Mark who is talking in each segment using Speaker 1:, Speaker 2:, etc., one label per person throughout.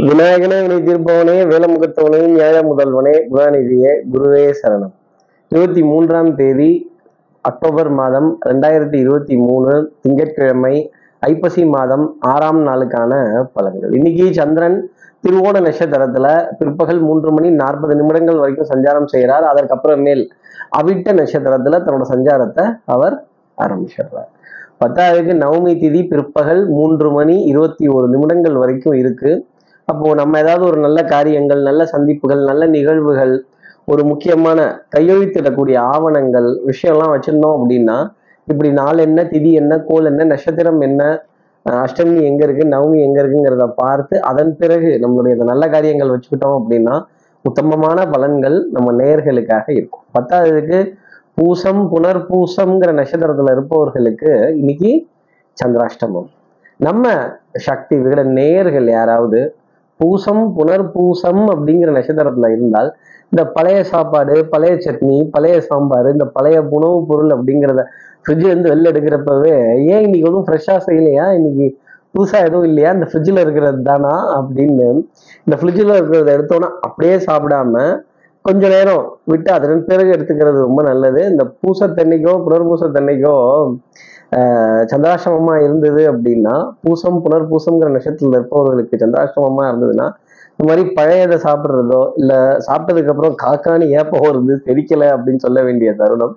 Speaker 1: விநாயகனே வினை தீர்ப்பவனே வேலமுகத்தவனே நியாய முதல்வனே குணாநிதியே குருவே சரணம். இருபத்தி மூன்றாம் தேதி அக்டோபர் மாதம் ரெண்டாயிரத்தி இருபத்தி மூணு திங்கட்கிழமை ஐப்பசி மாதம் ஆறாம் நாளுக்கான பலன்கள். இன்னைக்கு சந்திரன் திருவோண நட்சத்திரத்துல பிற்பகல் மூன்று மணி நாற்பது நிமிடங்கள் வரைக்கும் சஞ்சாரம் செய்கிறார். அதற்கப்புறமேல் அவிட்ட நட்சத்திரத்துல தன்னோட சஞ்சாரத்தை அவர் ஆரம்பிச்சிடுறார். பத்தாவதுக்கு நவமி திதி பிற்பகல் மூன்று மணி இருபத்தி ஒரு நிமிடங்கள் வரைக்கும் இருக்கு. அப்போ நம்ம ஏதாவது ஒரு நல்ல காரியங்கள் நல்ல சந்திப்புகள் நல்ல நிகழ்வுகள் ஒரு முக்கியமான கையெழுத்திடக்கூடிய ஆவணங்கள் விஷயம்லாம் வச்சுருந்தோம் அப்படின்னா இப்படி நாள் என்ன திதி என்ன கோல் என்ன நட்சத்திரம் என்ன அஷ்டமி எங்கே இருக்கு நவமி எங்கே இருக்குங்கிறத பார்த்து அதன் பிறகு நம்மளுடைய இந்த நல்ல காரியங்கள் வச்சுக்கிட்டோம் அப்படின்னா உத்தமமான பலன்கள் நம்ம நேயர்களுக்காக இருக்கும். பத்தாவதுக்கு பூசம் புனர் பூசம்ங்கிற நட்சத்திரத்தில் இருப்பவர்களுக்கு இன்னைக்கு சந்திராஷ்டமம். நம்ம சக்தி விகட நேயர்கள் யாராவது பூசம் புனர்பூசம் அப்படிங்கிற நட்சத்திரத்துல இருந்தால் இந்த பழைய சாப்பாடு பழைய சட்னி பழைய சாம்பார் இந்த பழைய உணவுப் பொருள் அப்படிங்கிறத ஃப்ரிட்ஜ் இருந்து வெளில எடுக்கிறப்பவே ஏன் இன்னைக்கு எதுவும் ஃப்ரெஷ்ஷாக செய்யலையா? இன்னைக்கு புதுசாக எதுவும் இல்லையா? இந்த ஃப்ரிட்ஜில் இருக்கிறது தானா? அப்படின்னு இந்த ஃப்ரிட்ஜில் இருக்கிறத எடுத்தோன்னா அப்படியே சாப்பிடாம கொஞ்ச நேரம் விட்டு அதன் பிறகு எடுத்துக்கிறது ரொம்ப நல்லது. இந்த பூசத்தன்னைக்கோ புனர்பூசத்தன்னைக்கோ ஆஹ் சந்திராஷ்டமமா இருந்தது அப்படின்னா பூசம் புனர்பூசம்ங்கிற நட்சத்திரத்தில் இருப்பவர்களுக்கு சந்திராஷ்டமமா இருந்ததுன்னா இந்த மாதிரி பழையதை சாப்பிட்றதோ இல்லை சாப்பிட்டதுக்கு அப்புறம் காக்கானி ஏப்பம் வருது தெரிக்கல அப்படின்னு சொல்ல வேண்டிய தருணம்.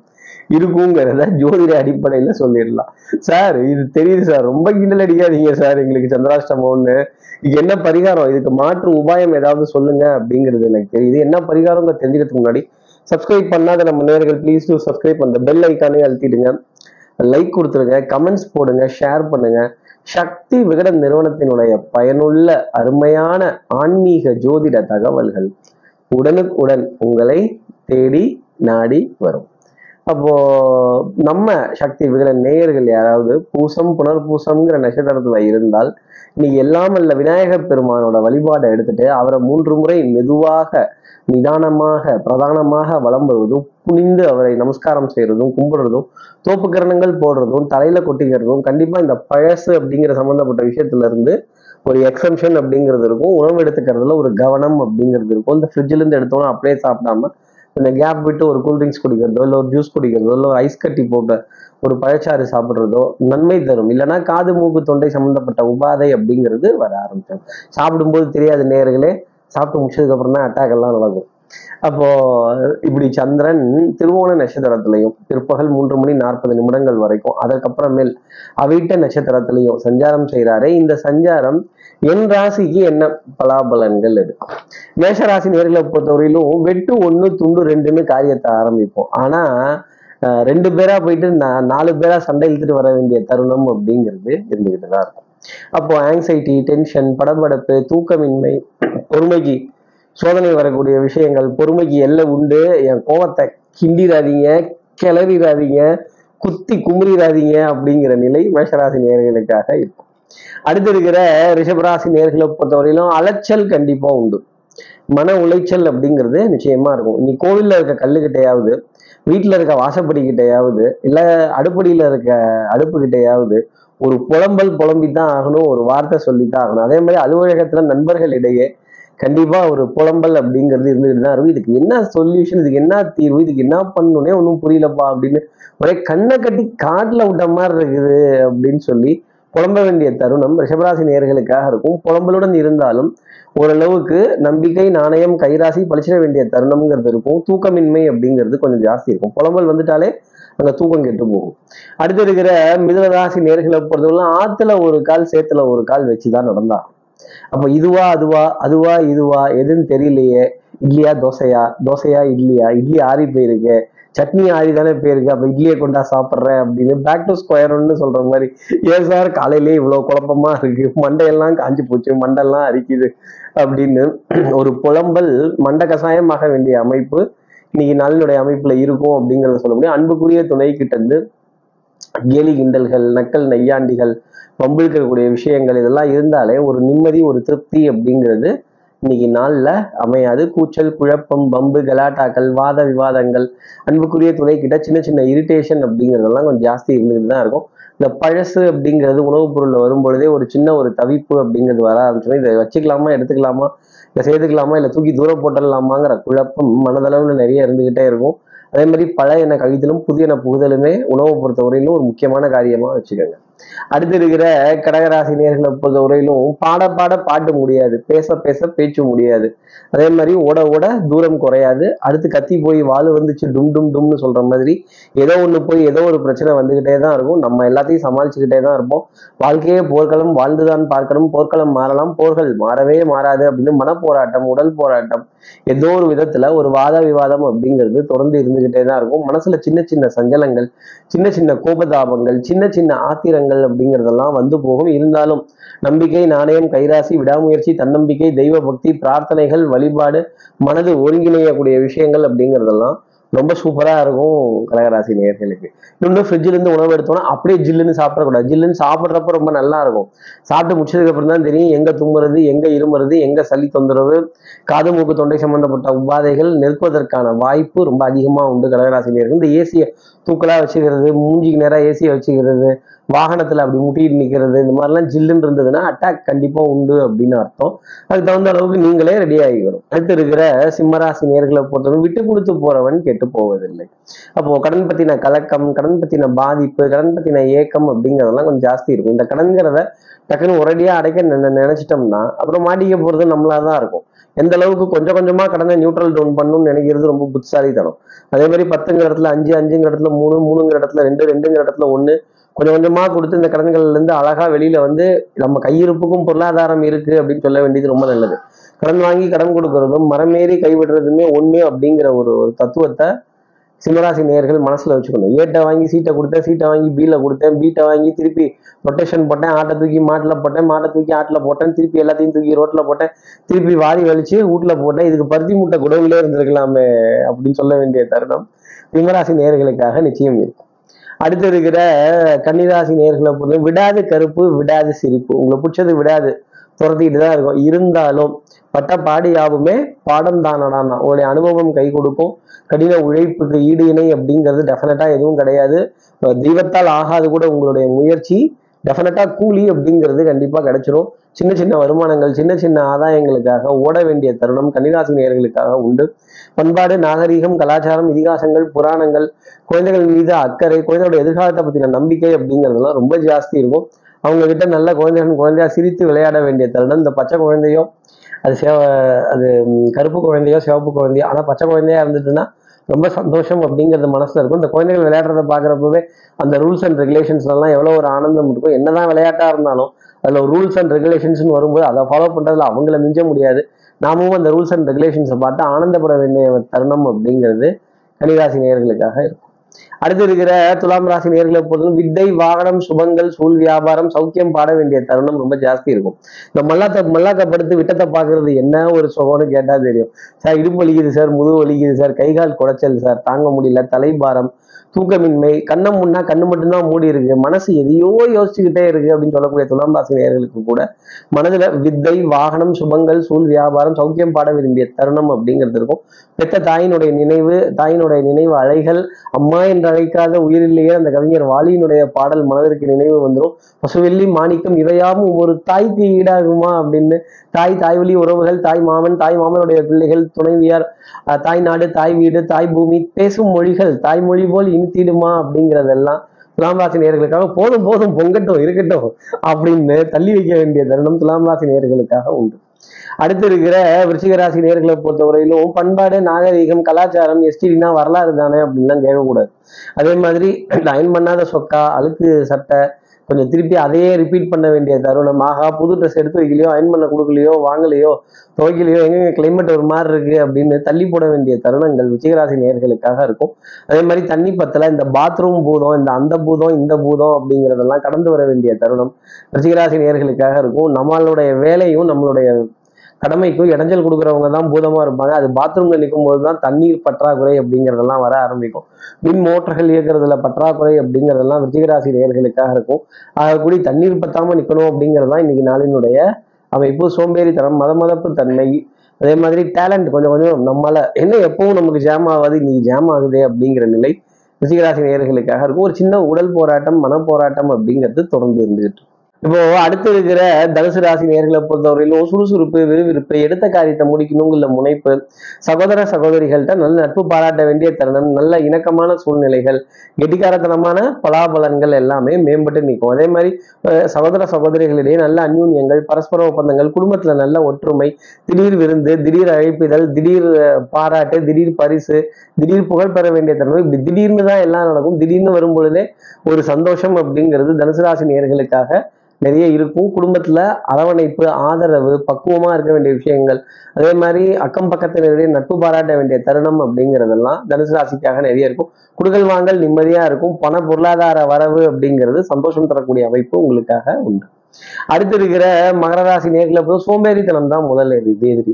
Speaker 1: இருக்குங்கிறத ஜோதிட அடிப்படையில சொல்லிடலாம். சார் இது தெரியுது சார். ரொம்ப கிண்டல் அடிக்காதீங்க சார். எங்களுக்கு சந்திராஷ்டமம்னு. இது என்ன பரிகாரம்? இதுக்கு மாற்று உபாயம் ஏதாவது சொல்லுங்க அப்படிங்கிறது எனக்கு தெரியுது. என்ன பரிகாரம் தெரிஞ்சுக்கிறதுக்கு முன்னாடி சப்ஸ்கிரைப் பண்ணாத நம்ம நேர்கள் ப்ளீஸ் டூ சப்ஸ்கிரைப் அந்த பெல் ஐக்கானே அழுத்திடுங்க. லைக் கொடுத்துருங்க கமெண்ட்ஸ் போடுங்க ஷேர் பண்ணுங்க. சக்தி விகடன் நிறுவனத்தினுடைய பயனுள்ள அருமையான ஆன்மீக ஜோதிட தகவல்கள் உடனுக்குடன் உங்களை தேடி நாடி வரும். அப்போ நம்ம சக்தி விகடன் நேயர்கள் யாராவது பூசம் புனர்பூசம்ங்கிற நட்சத்திரத்துல இருந்தால் இன்னைக்கு எல்லாம் அல்ல விநாயகர் பெருமானோட வழிபாடை எடுத்துட்டு அவரை மூன்று முறை மெதுவாக நிதானமாக பிரதானமாக வலம் வருவதும் குனிந்து அவரை நமஸ்காரம் செய்யறதும் கும்பிடுறதும் தோப்புக்கரணங்கள் போடுறதும் தலையில கொட்டிக்கிறதும் கண்டிப்பா இந்த பழசு அப்படிங்கிற சம்பந்தப்பட்ட விஷயத்துல இருந்து ஒரு எக்ஸம்ஷன் அப்படிங்கிறது இருக்கும். உணவு எடுத்துக்கிறதுல ஒரு கவனம் அப்படிங்கிறது இருக்கும். இந்த ஃப்ரிட்ஜ்ல இருந்து எடுத்தோம்னா அப்படியே சாப்பிடாம இந்த கேப் விட்டு ஒரு கூல்ட்ரிங்க்ஸ் குடிக்கிறதோ இல்லை ஒரு ஜூஸ் குடிக்கிறதோ இல்லை ஒரு ஐஸ் கட்டி போட்ட ஒரு பழச்சாறு சாப்பிட்றதோ நன்மை தரும். இல்லைன்னா காது மூக்கு தொண்டை சம்மந்தப்பட்ட உபாதை அப்படிங்கிறது வர ஆரம்பிச்சிடும். சாப்பிடும்போது தெரியாத நேர்களே சாப்பிட்டு முடிச்சதுக்கு அப்புறம் தான் அட்டாக் எல்லாம் நடக்கும். அப்போ இப்படி சந்திரன் திருவோண நட்சத்திரத்திலையும் பிற்பகல் மூன்று மணி நாற்பது நிமிடங்கள் வரைக்கும் அதற்கப்புறமேல் அவிட்ட நட்சத்திரத்திலையும் சஞ்சாரம் செய்கிறாரு இந்த சஞ்சாரம் என் ராசிக்கு என்ன பலாபலன்கள் இருக்கு மேஷராசி நேர்களை பொறுத்தவரையிலும் வெட்டு ஒன்று துண்டு ரெண்டுன்னு காரியத்தை ஆரம்பிப்போம். ஆனா ரெண்டு பேரா போயிட்டு நான் நாலு பேரா சண்டை இழுத்துட்டு வர வேண்டிய தருணம் அப்படிங்கிறது இருந்துகிட்டு தான் இருக்கும். அப்போ ஆங்ஸைட்டி டென்ஷன் படபடப்பு தூக்கமின்மை பொறுமைக்கு சோதனை வரக்கூடிய விஷயங்கள் பொறுமைக்கு எல்லை உண்டு. என் கோவத்தை கிண்டிடாதீங்க கிளறிடாதீங்க குத்தி குமுறிடாதீங்க அப்படிங்கிற நிலை மேஷராசி நேர்களுக்காக இருக்கும். அடுத்து இருக்கிற ரிஷபராசி நேர்களை பொறுத்தவரையிலும் அலைச்சல் கண்டிப்பா உண்டு. மன உளைச்சல் அப்படிங்கிறது நிச்சயமா இருக்கும். நீ கோவில்ல இருக்க கல்லுக்கிட்டையாவது வீட்டுல இருக்க வாசப்படிக்கிட்டையாவது இல்ல அடுப்படியில இருக்க அடுப்புக்கிட்டையாவது ஒரு புலம்பல் புலம்பித்தான் ஆகணும் ஒரு வார்த்தை சொல்லித்தான் ஆகணும். அதே மாதிரி அலுவலகத்துல நண்பர்களிடையே கண்டிப்பா ஒரு புலம்பல் அப்படிங்கிறது இருந்துகிட்டு தான் இருக்கும். இதுக்கு என்ன சொல்யூஷன் இதுக்கு என்ன தீர்வு இதுக்கு என்ன பண்ணணும்னே ஒன்றும் புரியலப்பா அப்படின்னு ஒரே கண்ணை கட்டி காட்டுல விட்ட மாதிரி இருக்குது அப்படின்னு சொல்லி புலம்ப வேண்டிய தருணம் ரிஷபராசி நேர்களுக்காக இருக்கும். புலம்பலுடன் இருந்தாலும் ஓரளவுக்கு நம்பிக்கை நாணயம் கைராசி பழிச்சிட வேண்டிய தருணம்ங்கிறது இருக்கும். தூக்கமின்மை அப்படிங்கிறது கொஞ்சம் ஜாஸ்தி இருக்கும். புலம்பல் வந்துட்டாலே அங்கே தூக்கம் கெட்டு போகும். அடுத்து இருக்கிற மிதனராசி நேர்களை பொறுத்தவரைக்கும் ஆத்துல ஒரு கால் சேத்துல ஒரு கால் வச்சுதான் நடந்தா அப்ப இதுவா அதுவா அதுவா இதுவா எதுன்னு தெரியலையே. இட்லியா தோசையா? தோசையா இட்லியா? இட்லி ஆறி போயிருக்கு. சட்னி ஆறி தானே போயிருக்கு. அப்ப இட்லியை கொண்டா சாப்பிட்றேன் அப்படின்னு பேக் டு ஸ்கொயர்னு சொல்ற மாதிரி ஏன் சார் காலையிலேயே இவ்வளவு குழப்பமா இருக்கு. மண்டையெல்லாம் காஞ்சி போச்சு. மண்டெல்லாம் அரிக்குது. அப்படின்னு ஒரு புலம்பல் மண்ட கசாயமாக வேண்டிய அமைப்பு இன்னைக்கு நாளினுடைய அமைப்புல இருக்கும் அப்படிங்கறத சொல்ல முடியும். அன்புக்குரிய துணை கிட்ட இருந்து கேலி கிண்டல்கள் நக்கல் நையாண்டிகள் வம்பிழுக்கக்கூடிய விஷயங்கள் இதெல்லாம் இருந்தாலே ஒரு நிம்மதி ஒரு திருப்தி அப்படிங்கிறது இன்னைக்கு நாளில் அமையாது. கூச்சல் குழப்பம் பம்பு கலாட்டாக்கள் வாத விவாதங்கள் அன்புக்குரிய துணை கிட்ட சின்ன சின்ன இரிட்டேஷன் அப்படிங்கிறதெல்லாம் கொஞ்சம் ஜாஸ்தி இருந்துகிட்டு தான் இருக்கும். இந்த பழசு அப்படிங்கிறது உணவுப் பொருளில் வரும் பொழுதே ஒரு சின்ன ஒரு தவிப்பு அப்படிங்கிறது வர ஆரம்பிச்சோம் இதை வச்சுக்கலாமா எடுத்துக்கலாமா இல்லை சேர்த்துக்கலாமா இல்லை தூக்கி தூரம் போட்டுடலாமாங்கிற குழப்பம் மனதளவில் நிறைய இருந்துக்கிட்டே இருக்கும். அதே மாதிரி பழையன எண்ணெய் கழித்தலும் புதிய புகுதலுமே உணவை பொறுத்தவரையிலும் ஒரு முக்கியமான காரியமாக வச்சுக்கோங்க. அடுத்து இருக்கிற கடகராசி நேர்களை பொறுத்தவரையிலும் பாட பாட பாட்டு முடியாது. பேச பேச பேச்சு முடியாது. அதே மாதிரி ஓட ஓட தூரம் குறையாது. அடுத்து கத்தி போய் வாழ் வந்துச்சு டும் டும் டும்னு சொல்ற மாதிரி ஏதோ ஒண்ணு போய் ஏதோ ஒரு பிரச்சனை வந்துகிட்டே தான் இருக்கும். நம்ம எல்லாத்தையும் சமாளிச்சுக்கிட்டே தான் இருப்போம். வாழ்க்கையே போர்க்களம் வாழ்ந்துதான் பார்க்கணும். போர்க்களம் மாறலாம் போர்கள் மாறவே மாறாது அப்படின்னு மனப்போராட்டம் உடல் போராட்டம் ஏதோ ஒரு விதத்துல ஒரு வாத விவாதம் அப்படிங்கிறது தொடர்ந்து இருந்துகிட்டே தான் இருக்கும். மனசுல சின்ன சின்ன சஞ்சலங்கள் சின்ன சின்ன கோபதாபங்கள் சின்ன சின்ன ஆத்திரங்கள் அப்படிங்கிறதெல்லாம் வந்து போகும். இருந்தாலும் நம்பிக்கை நாணயம் கைராசி விடாமுயற்சி தன்னம்பிக்கை தெய்வ பக்தி பிரார்த்தனைகள் வழிபாடு மனது ஒருங்கிணையக்கூடிய விஷயங்கள் அப்படிங்கிறதெல்லாம் ரொம்ப சூப்பரா இருக்கும் கடகராசி நேர்களுக்கு இன்னொன்று ஃப்ரிட்ஜில் இருந்து உணவு எடுத்தோம்னா அப்படியே ஜில்லுன்னு சாப்பிடக்கூடாது. ஜில்லுன்னு சாப்பிட்றப்ப ரொம்ப நல்லா இருக்கும். சாப்பிட்டு முடிச்சதுக்கு அப்புறம் தான் தெரியும் எங்க தும்புறது எங்க இருமுறது எங்க சளி தொந்தரவு காது மூக்கு தொண்டை சம்பந்தப்பட்ட உபாதைகள் நிற்பதற்கான வாய்ப்பு ரொம்ப அதிகமாக உண்டு கடகராசி நேர்கள் இந்த ஏசியை தூக்கலாக வச்சுக்கிறது மூஞ்சிக்கு நேராக ஏசியை வச்சுக்கிறது வாகனத்தில் அப்படி முட்டிட்டு நிற்கிறது இந்த மாதிரிலாம் ஜில்லுன்னு இருந்ததுன்னா அட்டாக் கண்டிப்பாக உண்டு அப்படின்னு அர்த்தம். அதுக்கு தகுந்த அளவுக்கு நீங்களே ரெடி ஆகிக்கணும் அடுத்து இருக்கிற சிம்மராசி நேர்களை பொறுத்தவரை விட்டு கொடுத்து போறவன் கெட்டு போவதில்லை. அப்போ கடன் பத்தின கலக்கம் கடன் பத்தின பாதிப்பு கடன் பத்தின ஏக்கம் அப்படிங்கிறதெல்லாம் கொஞ்சம் ஜாஸ்தி இருக்கும். இந்த கடன்கிறத டக்குன்னு ஒரேடியா அடைக்க நினைச்சிட்டோம்னா அப்புறம் மாட்டிக்க போறது நம்மளா தான் இருக்கும். எந்த அளவுக்கு கொஞ்சம் கொஞ்சமா கடனை நியூட்ரல் டவுன் பண்ணணும்னு நினைக்கிறது ரொம்ப புத்திசாலித்தனம். அதே மாதிரி பத்துங்கிற இடத்துல அஞ்சு அஞ்சுங்கிற இடத்துல மூணு மூணுங்கிற இடத்துல ரெண்டு ரெண்டுங்கிற இடத்துல ஒண்ணு கொஞ்சம் கொஞ்சமா கொடுத்து இந்த கடன்கள்ல இருந்து அழகா வெளியில வந்து நம்ம கையிருப்புக்கும் பொருளாதாரம் இருக்கு அப்படின்னு சொல்ல வேண்டியது ரொம்ப நல்லது. கடன் வாங்கி கடன் கொடுக்கறதும் மரமேறி கைவிடுறதுமே ஒண்ணு அப்படிங்கிற ஒரு ஒரு தத்துவத்தை சிம்மராசி நேயர்கள் மனசுல வச்சுக்கணும். ஏட்டை வாங்கி சீட்டை கொடுத்தேன் சீட்டை வாங்கி பீல கொடுத்தேன் பீட்டை வாங்கி திருப்பி ரொட்டேஷன் போட்டேன் ஆட்டை தூக்கி மாட்டில் போட்டேன் மாட்டை தூக்கி ஆட்டில் போட்டேன் திருப்பி எல்லாத்தையும் தூக்கி ரோட்ல போட்டேன் திருப்பி வாரி வலிச்சு வீட்டில் போட்டேன் இதுக்கு பருத்தி மூட்டை குடவுலே இருந்திருக்கலாமே அப்படின்னு சொல்ல வேண்டிய தருணம் சிம்மராசி நேயர்களுக்காக நிச்சயம் இருக்கும். அடுத்து இருக்கிற கன்னிராசி நேர்களை பொறுத்த விடாது கருப்பு விடாது சிரிப்பு. உங்களை பிடிச்சது விடாது. துரத்திட்டு தான் இருக்கும். இருந்தாலும் பட்ட பாடு யாவுமே பாடம் தானடான்னா உங்களுடைய அனுபவம் கை கொடுக்கும். கடின உழைப்புக்கு ஈடு இணை அப்படிங்கிறது டெஃபினட்டா எதுவும் கிடையாது. தெய்வத்தால் ஆகாது கூட உங்களுடைய முயற்சி டெஃபினட்டா கூலி அப்படிங்கிறது கண்டிப்பா கிடைச்சிரும். சின்ன சின்ன வருமானங்கள் சின்ன சின்ன ஆதாயங்களுக்காக ஓட வேண்டிய தருணம் கன்னிராசி நேர்களுக்காக உண்டு. பண்பாடு நாகரீகம் கலாச்சாரம் இதிகாசங்கள் புராணங்கள் குழந்தைகள் மீது அக்கறை குழந்தையோட எதிர்காலத்தை பத்தின நம்பிக்கை அப்படிங்கிறதுலாம் ரொம்ப ஜாஸ்தி இருக்கும். அவங்க கிட்ட நல்ல குழந்தைகள் குழந்தையா சிரித்து விளையாட வேண்டிய தருணம் இந்த பச்சை குழந்தையோ அது சேவ அது கருப்பு குழந்தையோ சிவப்பு குழந்தையோ ஆனா பச்சை குழந்தையா இருந்துட்டுன்னா ரொம்ப சந்தோஷம் அப்படிங்கிறது மனசுல இருக்கும். இந்த குழந்தைகள் விளையாடுறத பாக்குறப்பவே அந்த ரூல்ஸ் அண்ட் ரெகுலேஷன்ஸ் எல்லாம் எவ்வளவு ஒரு ஆனந்தம் இருக்கும் என்னதான் விளையாட்டா இருந்தாலும் அதுல ரூல்ஸ் அண்ட் ரெகுலேஷன்ஸ்னு வரும்போது அதை ஃபாலோ பண்றதுல அவங்கள மிஞ்ச முடியாது. நாமும் அந்த ரூல்ஸ் அண்ட் ரெகுலேஷன்ஸை பார்த்து ஆனந்தப்பட வேண்டிய தருணம் அப்படிங்கிறது கன்னிராசி நேர்களுக்காக இருக்கும். அடுத்து இருக்கிற துலாம் ராசி நேர்களை பொறுத்தவரை வித்தை வாகனம் சுபங்கள் சூழ் வியாபாரம் சௌக்கியம் பாட வேண்டிய தருணம் ரொம்ப ஜாஸ்தி இருக்கும். இந்த மல்லாத்த மல்லாக்க படுத்து விட்டத்தை பார்க்கறது என்ன ஒரு சுகம்னு கேட்டால் தெரியும். சார் இடுப்பு வலிக்குது சார் முதுகு வலிக்குது சார் கை கால் குடைச்சல் சார் தாங்க முடியல தலைபாரம் தூக்கமின்மை கண்ணை முன்னா கண்ணு மட்டும்தான் மூடி இருக்கு. மனசு எதையோ யோசிச்சுக்கிட்டே இருக்கு அப்படின்னு சொல்லக்கூடிய துலாம் ராசி நேர்களுக்கு கூட மனதுல வித்தை வாகனம் சுபங்கள் சூழ் வியாபாரம் சௌக்கியம் பாட விரும்பிய தருணம் அப்படிங்கிறது இருக்கும். பெத்த தாயினுடைய நினைவு தாயினுடைய நினைவு அலைகள் அம்மா என்று அழைக்காத உயிரிலேயே அந்த கவிஞர் வாலியினுடைய பாடல் மனதிற்கு நினைவு வந்துடும் பசுவெல்லி மாணிக்கம் இவையாவும் ஒரு தாய்க்கு ஈடாகுமா அப்படின்னு தாய் தாய் வழி உறவுகள் தாய் மாமன் தாய் மாமனுடைய பிள்ளைகள் துணைவியார் தாய் நாடு தாய் வீடு தாய் பூமி பேசும் மொழிகள் தாய்மொழி போல் இனித்திடுமா அப்படிங்கிறதெல்லாம் துலாம் ராசி நேர்களுக்காக போதும் போதும் பொங்கட்டும் இருக்கட்டும் அப்படின்னு தள்ளி வைக்க வேண்டிய தருணம் துலாம் ராசி நேர்களுக்காக உண்டு. அடுத்து இருக்கிற விருச்சிக ராசி நேர்களை பொறுத்தவரையிலும் பண்பாடு நாகரீகம் கலாச்சாரம் எஸ்டினா வரலாறு தானே அப்படின்லாம் கேட்கக்கூடாது. அதே மாதிரி அயன் பண்ணாத சொக்கா அழுக்கு சட்டை கொஞ்சம் திருப்பி அதையே ரிப்பீட் பண்ண வேண்டிய தருணம். ஆகா புது ட்ரெஸ் எடுத்து வைக்கலையோ அயன் பண்ண கொடுக்கலையோ வாங்கலையோ துவைக்கலையோ எங்க கிளைமேட் ஒரு மாதிரி இருக்கு அப்படின்னு தள்ளி போட வேண்டிய தருணங்கள் விஜயராசி நேர்களுக்காக இருக்கும். அதே மாதிரி தண்ணி பத்தல இந்த பாத்ரூம் பூதம் இந்த அந்த பூதம் இந்த பூதம் அப்படிங்கிறதெல்லாம் கடந்து வர வேண்டிய தருணம் ரிச்சிகராசி நேர்களுக்காக இருக்கும். நம்மளுடைய வேலையும் நம்மளுடைய கடமைக்கும் இடைஞ்சல் கொடுக்குறவங்க தான் பூதமாக இருப்பாங்க. அது பாத்ரூம்ல நிற்கும் போது தான் தண்ணீர் பற்றாக்குறை அப்படிங்கிறதெல்லாம் வர ஆரம்பிக்கும். மின் மோட்டர்கள் இயக்கிறதுல பற்றாக்குறை அப்படிங்கிறதெல்லாம் விருச்சிகராசி நேர்களுக்காக இருக்கும். ஆகக்கூடிய தண்ணீர் பற்றாமல் நிற்கணும் அப்படிங்கிறது தான் இன்னைக்கு நாளினுடைய அமைப்பு. சோம்பேறித்தனம் மத மதப்பு தன்மை அதே மாதிரி டேலண்ட் கொஞ்சம் கொஞ்சம் நம்மளால என்ன எப்பவும் நமக்கு ஜாம் ஆகாது இன்னைக்கு ஜாம் ஆகுதே அப்படிங்கிற நிலை ரிசிகராசி நேர்களுக்காக இருக்கும். ஒரு சின்ன உடல் போராட்டம் மன போராட்டம் அப்படிங்கிறது தொடர்ந்து இருந்துகிட்டு இப்போ அடுத்து இருக்கிற தனுசு ராசி நேர்களை பொறுத்தவரையிலும் சுறுசுறுப்பு விறுவிறுப்பு எடுத்த காரியத்தை முடிக்கணுங்கிற முனைப்பு சகோதர சகோதரிகள்கிட்ட நல்ல நட்பு பாராட்ட வேண்டிய தருணம் நல்ல இணக்கமான சூழ்நிலைகள் கெட்டிக்காரத்தனமான பலாபலன்கள் எல்லாமே மேம்பட்டு நிற்கும். அதே மாதிரி சகோதர சகோதரிகளிடையே நல்ல அந்யூன்யங்கள் பரஸ்பர ஒப்பந்தங்கள் குடும்பத்துல நல்ல ஒற்றுமை திடீர் விருந்து திடீர் அழைப்பிதழ் திடீர் பாராட்டு திடீர் பரிசு திடீர் புகழ் பெற வேண்டிய தருணம். இப்படி திடீர்னு தான் எல்லாம் நடக்கும். திடீர்னு வரும் பொழுதே ஒரு சந்தோஷம் அப்படிங்கிறது தனுசு ராசி நேர்களுக்காக நிறைய இருக்கும். குடும்பத்துல அரவணைப்பு ஆதரவு பக்குவமா இருக்க வேண்டிய விஷயங்கள். அதே மாதிரி அக்கம் பக்கத்தினருடைய நட்பு பாராட்ட வேண்டிய தருணம் அப்படிங்கிறதெல்லாம் தனுசு ராசிக்காக நிறைய இருக்கும். குடுக்கல் வாங்கல் நிம்மதியா இருக்கும். பண பொருளாதார வரவு அப்படிங்கிறது சந்தோஷம் தரக்கூடிய அமைப்பு உங்களுக்காக உண்டு. அடுத்து இருக்கிற மகர ராசி நேர்களை போது சோம்பேறித்தனம் தான் முதல் எதிரி.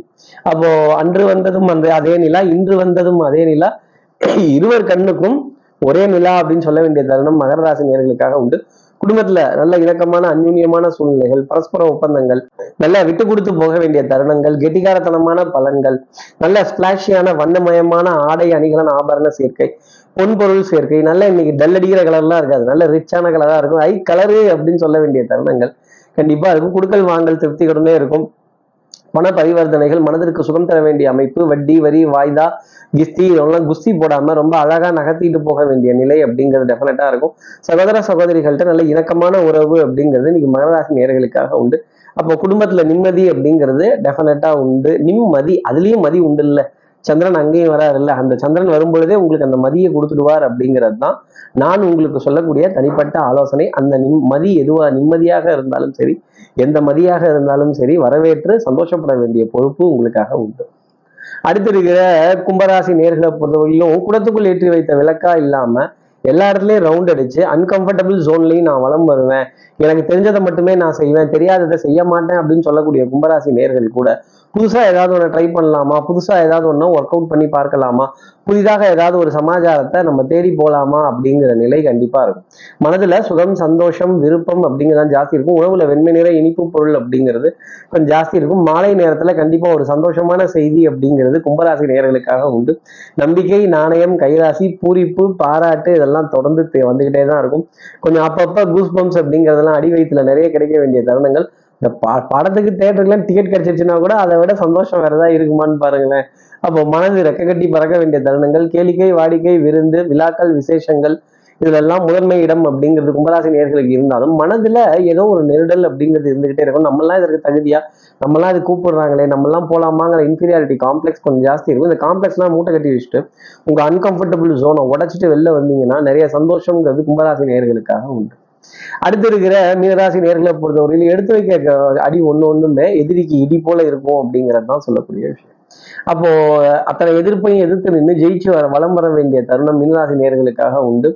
Speaker 1: அப்போ அன்று வந்ததும் அந்த அதே நிலா இன்று வந்ததும் அதே நிலா. இருவர் கண்ணுக்கும் ஒரே நிலா அப்படின்னு சொல்ல வேண்டிய தருணம் மகர ராசி நேர்களுக்காக உண்டு. குடும்பத்துல நல்ல இணக்கமான அந்யூன்யமான சூழ்நிலைகள் பரஸ்பர ஒப்பந்தங்கள் நல்ல விட்டு கொடுத்து போக வேண்டிய தருணங்கள் கெட்டிகாரத்தனமான பலன்கள் நல்ல ஸ்பிளாஷியான வண்ணமயமான ஆடை அணிகலன் ஆபரண சேர்க்கை பொன்பொருள் சேர்க்கை நல்ல இன்னைக்கு டல் அடிக்கிற கலர்லாம் இருக்காது. நல்ல ரிச்சான கலரா இருக்கும். ஐ கலரு அப்படின்னு சொல்ல வேண்டிய தருணங்கள் கண்டிப்பா இருக்கும். குடுக்கல் வாங்கல் திருப்திகளுமே இருக்கும். பண பரிவர்த்தனைகள் மனதிற்கு சுகம் தர வேண்டிய அமைப்பு வட்டி வரி வாய்தா கிஸ்தி இதெல்லாம் குஸ்தி போடாம ரொம்ப அழகா நகர்த்திட்டு போக வேண்டிய நிலை அப்படிங்கிறது டெஃபினட்டா இருக்கும். சகோதர சகோதரிகள்கிட்ட நல்ல இணக்கமான உறவு அப்படிங்கிறது இன்னைக்கு மனராசி நேர்களுக்காக உண்டு. அப்போ குடும்பத்துல நிம்மதி அப்படிங்கிறது டெஃபினட்டா உண்டு. நிம்மதி அதுலயும் மதி உண்டு இல்லை சந்திரன் அங்கேயும் வராரு இல்ல அந்த சந்திரன் வரும் பொழுதே உங்களுக்கு அந்த மதியை கொடுத்துடுவார் அப்படிங்கிறது தான் நான் உங்களுக்கு சொல்லக்கூடிய தனிப்பட்ட ஆலோசனை. அந்த நிம் மதி எதுவா நிம்மதியாக இருந்தாலும் சரி எந்த மதியாக இருந்தாலும் சரி வரவேற்று சந்தோஷப்பட வேண்டிய பொறுப்பு உங்களுக்காக உண்டு. அடுத்திருக்கிற கும்பராசி நேர்களை பொறுத்தவரையிலும் குடத்துக்குள் ஏற்றி வைத்த விளக்கா இல்லாம எல்லா இடத்துலயும் ரவுண்ட் அடிச்சு அன்கம்ஃபர்டபுள் ஜோன்லயும் நான் வளம் வருவேன். எனக்கு தெரிஞ்சதை மட்டுமே நான் செய்வேன். தெரியாததை செய்ய மாட்டேன் அப்படின்னு சொல்லக்கூடிய கும்பராசி நேர்கள் கூட புதுசாக ஏதாவது ஒன்று ட்ரை பண்ணலாமா? புதுசாக ஏதாவது ஒன்று ஒர்க் அவுட் பண்ணி பார்க்கலாமா? புதிதாக ஏதாவது ஒரு சமாச்சாரத்தை நம்ம தேடி போகலாமா அப்படிங்கிற நிலை கண்டிப்பாக இருக்கும். மனதில் சுகம் சந்தோஷம் விருப்பம் அப்படிங்கிறதான் ஜாஸ்தி இருக்கும். உணவில் வெண்மை நிற இனிப்பு பொருள் அப்படிங்கிறது கொஞ்சம் ஜாஸ்தி இருக்கும். மாலை நேரத்தில் கண்டிப்பாக ஒரு சந்தோஷமான செய்தி அப்படிங்கிறது கும்பராசி நேர்களுக்காக உண்டு. நம்பிக்கை நாணயம் கைராசி பூரிப்பு பாராட்டு இதெல்லாம் தொடர்ந்து வந்துக்கிட்டே தான் இருக்கும். கொஞ்சம் அப்பப்போ கூஸ் பம்ப்ஸ் அப்படிங்கிறதெல்லாம் அடி வயிற்றுல நிறைய கிடைக்க வேண்டிய தருணங்கள். இந்த பா படத்துக்கு தேட்டருக்குலாம் டிக்கெட் கிடைச்சிருச்சுன்னா கூட அதை விட சந்தோஷம் வேற ஏதாவது இருக்குமான்னு பாருங்களேன். அப்போ மனது ரெக்க கட்டி பறக்க வேண்டிய தருணங்கள் கேளிக்கை வாடிக்கை விருந்து விழாக்கள் விசேஷங்கள் இதுலெல்லாம் முதன்மை இடம் அப்படிங்கிறது கும்பராசி நேர்களுக்கு இருந்தாலும் மனதுல ஏதோ ஒரு நெருடல் அப்படிங்கிறது இருந்துகிட்டே இருக்கும். நம்மளாம் இதற்கு தகுதியா நம்மலாம் இது கூப்பிடுறாங்களே நம்மலாம் போலாமாங்கிற இன்ஃபீரியாரிட்டி காம்ப்ளெக்ஸ் கொஞ்சம் ஜாஸ்தி இருக்கும். இந்த காம்ப்ளெக்ஸ்லாம் மூட்டை கட்டி வச்சுட்டு உங்க அன்கம்ஃபர்டபுள் ஜோனை உடைச்சிட்டு வெளில வந்தீங்கன்னா நிறைய சந்தோஷங்கிறது கும்பராசி நேர்களுக்காக உண்டு. அடுத்து இருக்கிற மீனராசி நேர்களை பொறுத்தவரையில் எடுத்து வைக்க அடி ஒண்ணு ஒண்ணுமே எதிரிக்கு இடி போல இருக்கும் அப்படிங்கிறது தான் சொல்லக்கூடிய விஷயம். அப்போ அத்தனை எதிர்ப்பையும் எதிர்த்து நின்று ஜெயிச்சு வர வலம் வர வேண்டிய தருணம் மீனராசி நேர்களுக்காக உண்டு.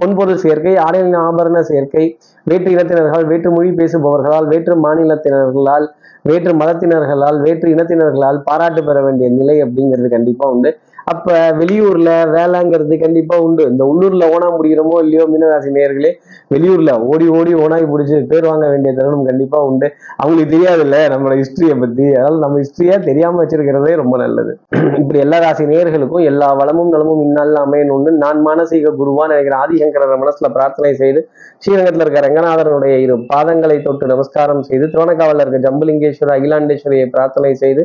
Speaker 1: பொன்பொருள் சேர்க்கை ஆடை ஆபரண சேர்க்கை வேற்று இனத்தினர்கள் வேற்று மொழி பேசுபவர்களால் வேற்று மாநிலத்தினர்களால் வேற்று மதத்தினர்களால் வேற்று இனத்தினர்களால் பாராட்டு பெற வேண்டிய நிலை அப்படிங்கிறது கண்டிப்பா உண்டு. அப்ப வெளியூர்ல வேலைங்கிறது கண்டிப்பா உண்டு. இந்த உள்ளூர்ல ஓனா முடிகிறோமோ இல்லையோ மீனராசி நேயர்களே வெளியூர்ல ஓடி ஓடி ஓனாய் பிடிச்சி பேர் வாங்க வேண்டிய தருணம் கண்டிப்பா உண்டு. அவங்களுக்கு தெரியாதுல்ல நம்மளோட ஹிஸ்டரியை பத்தி. அதனால நம்ம ஹிஸ்டரியா தெரியாம வச்சிருக்கிறதே ரொம்ப நல்லது. இப்படி எல்லா ராசி நேயர்களுக்கும் எல்லா வளமும் நலமும் இந்நாளில் அமையணும்னு நான் மானசீக குருவா நினைக்கிற ஆதிசங்கரர் மனசுல பிரார்த்தனை செய்து ஸ்ரீரங்கத்துல இருக்க ரங்கநாதனுடைய இரு பாதங்களை தொட்டு நமஸ்காரம் செய்து திருவண்ணக்காவல இருக்க ஜம்புலிங்கேஸ்வரர் அகிலாண்டேஸ்வரியை பிரார்த்தனை செய்து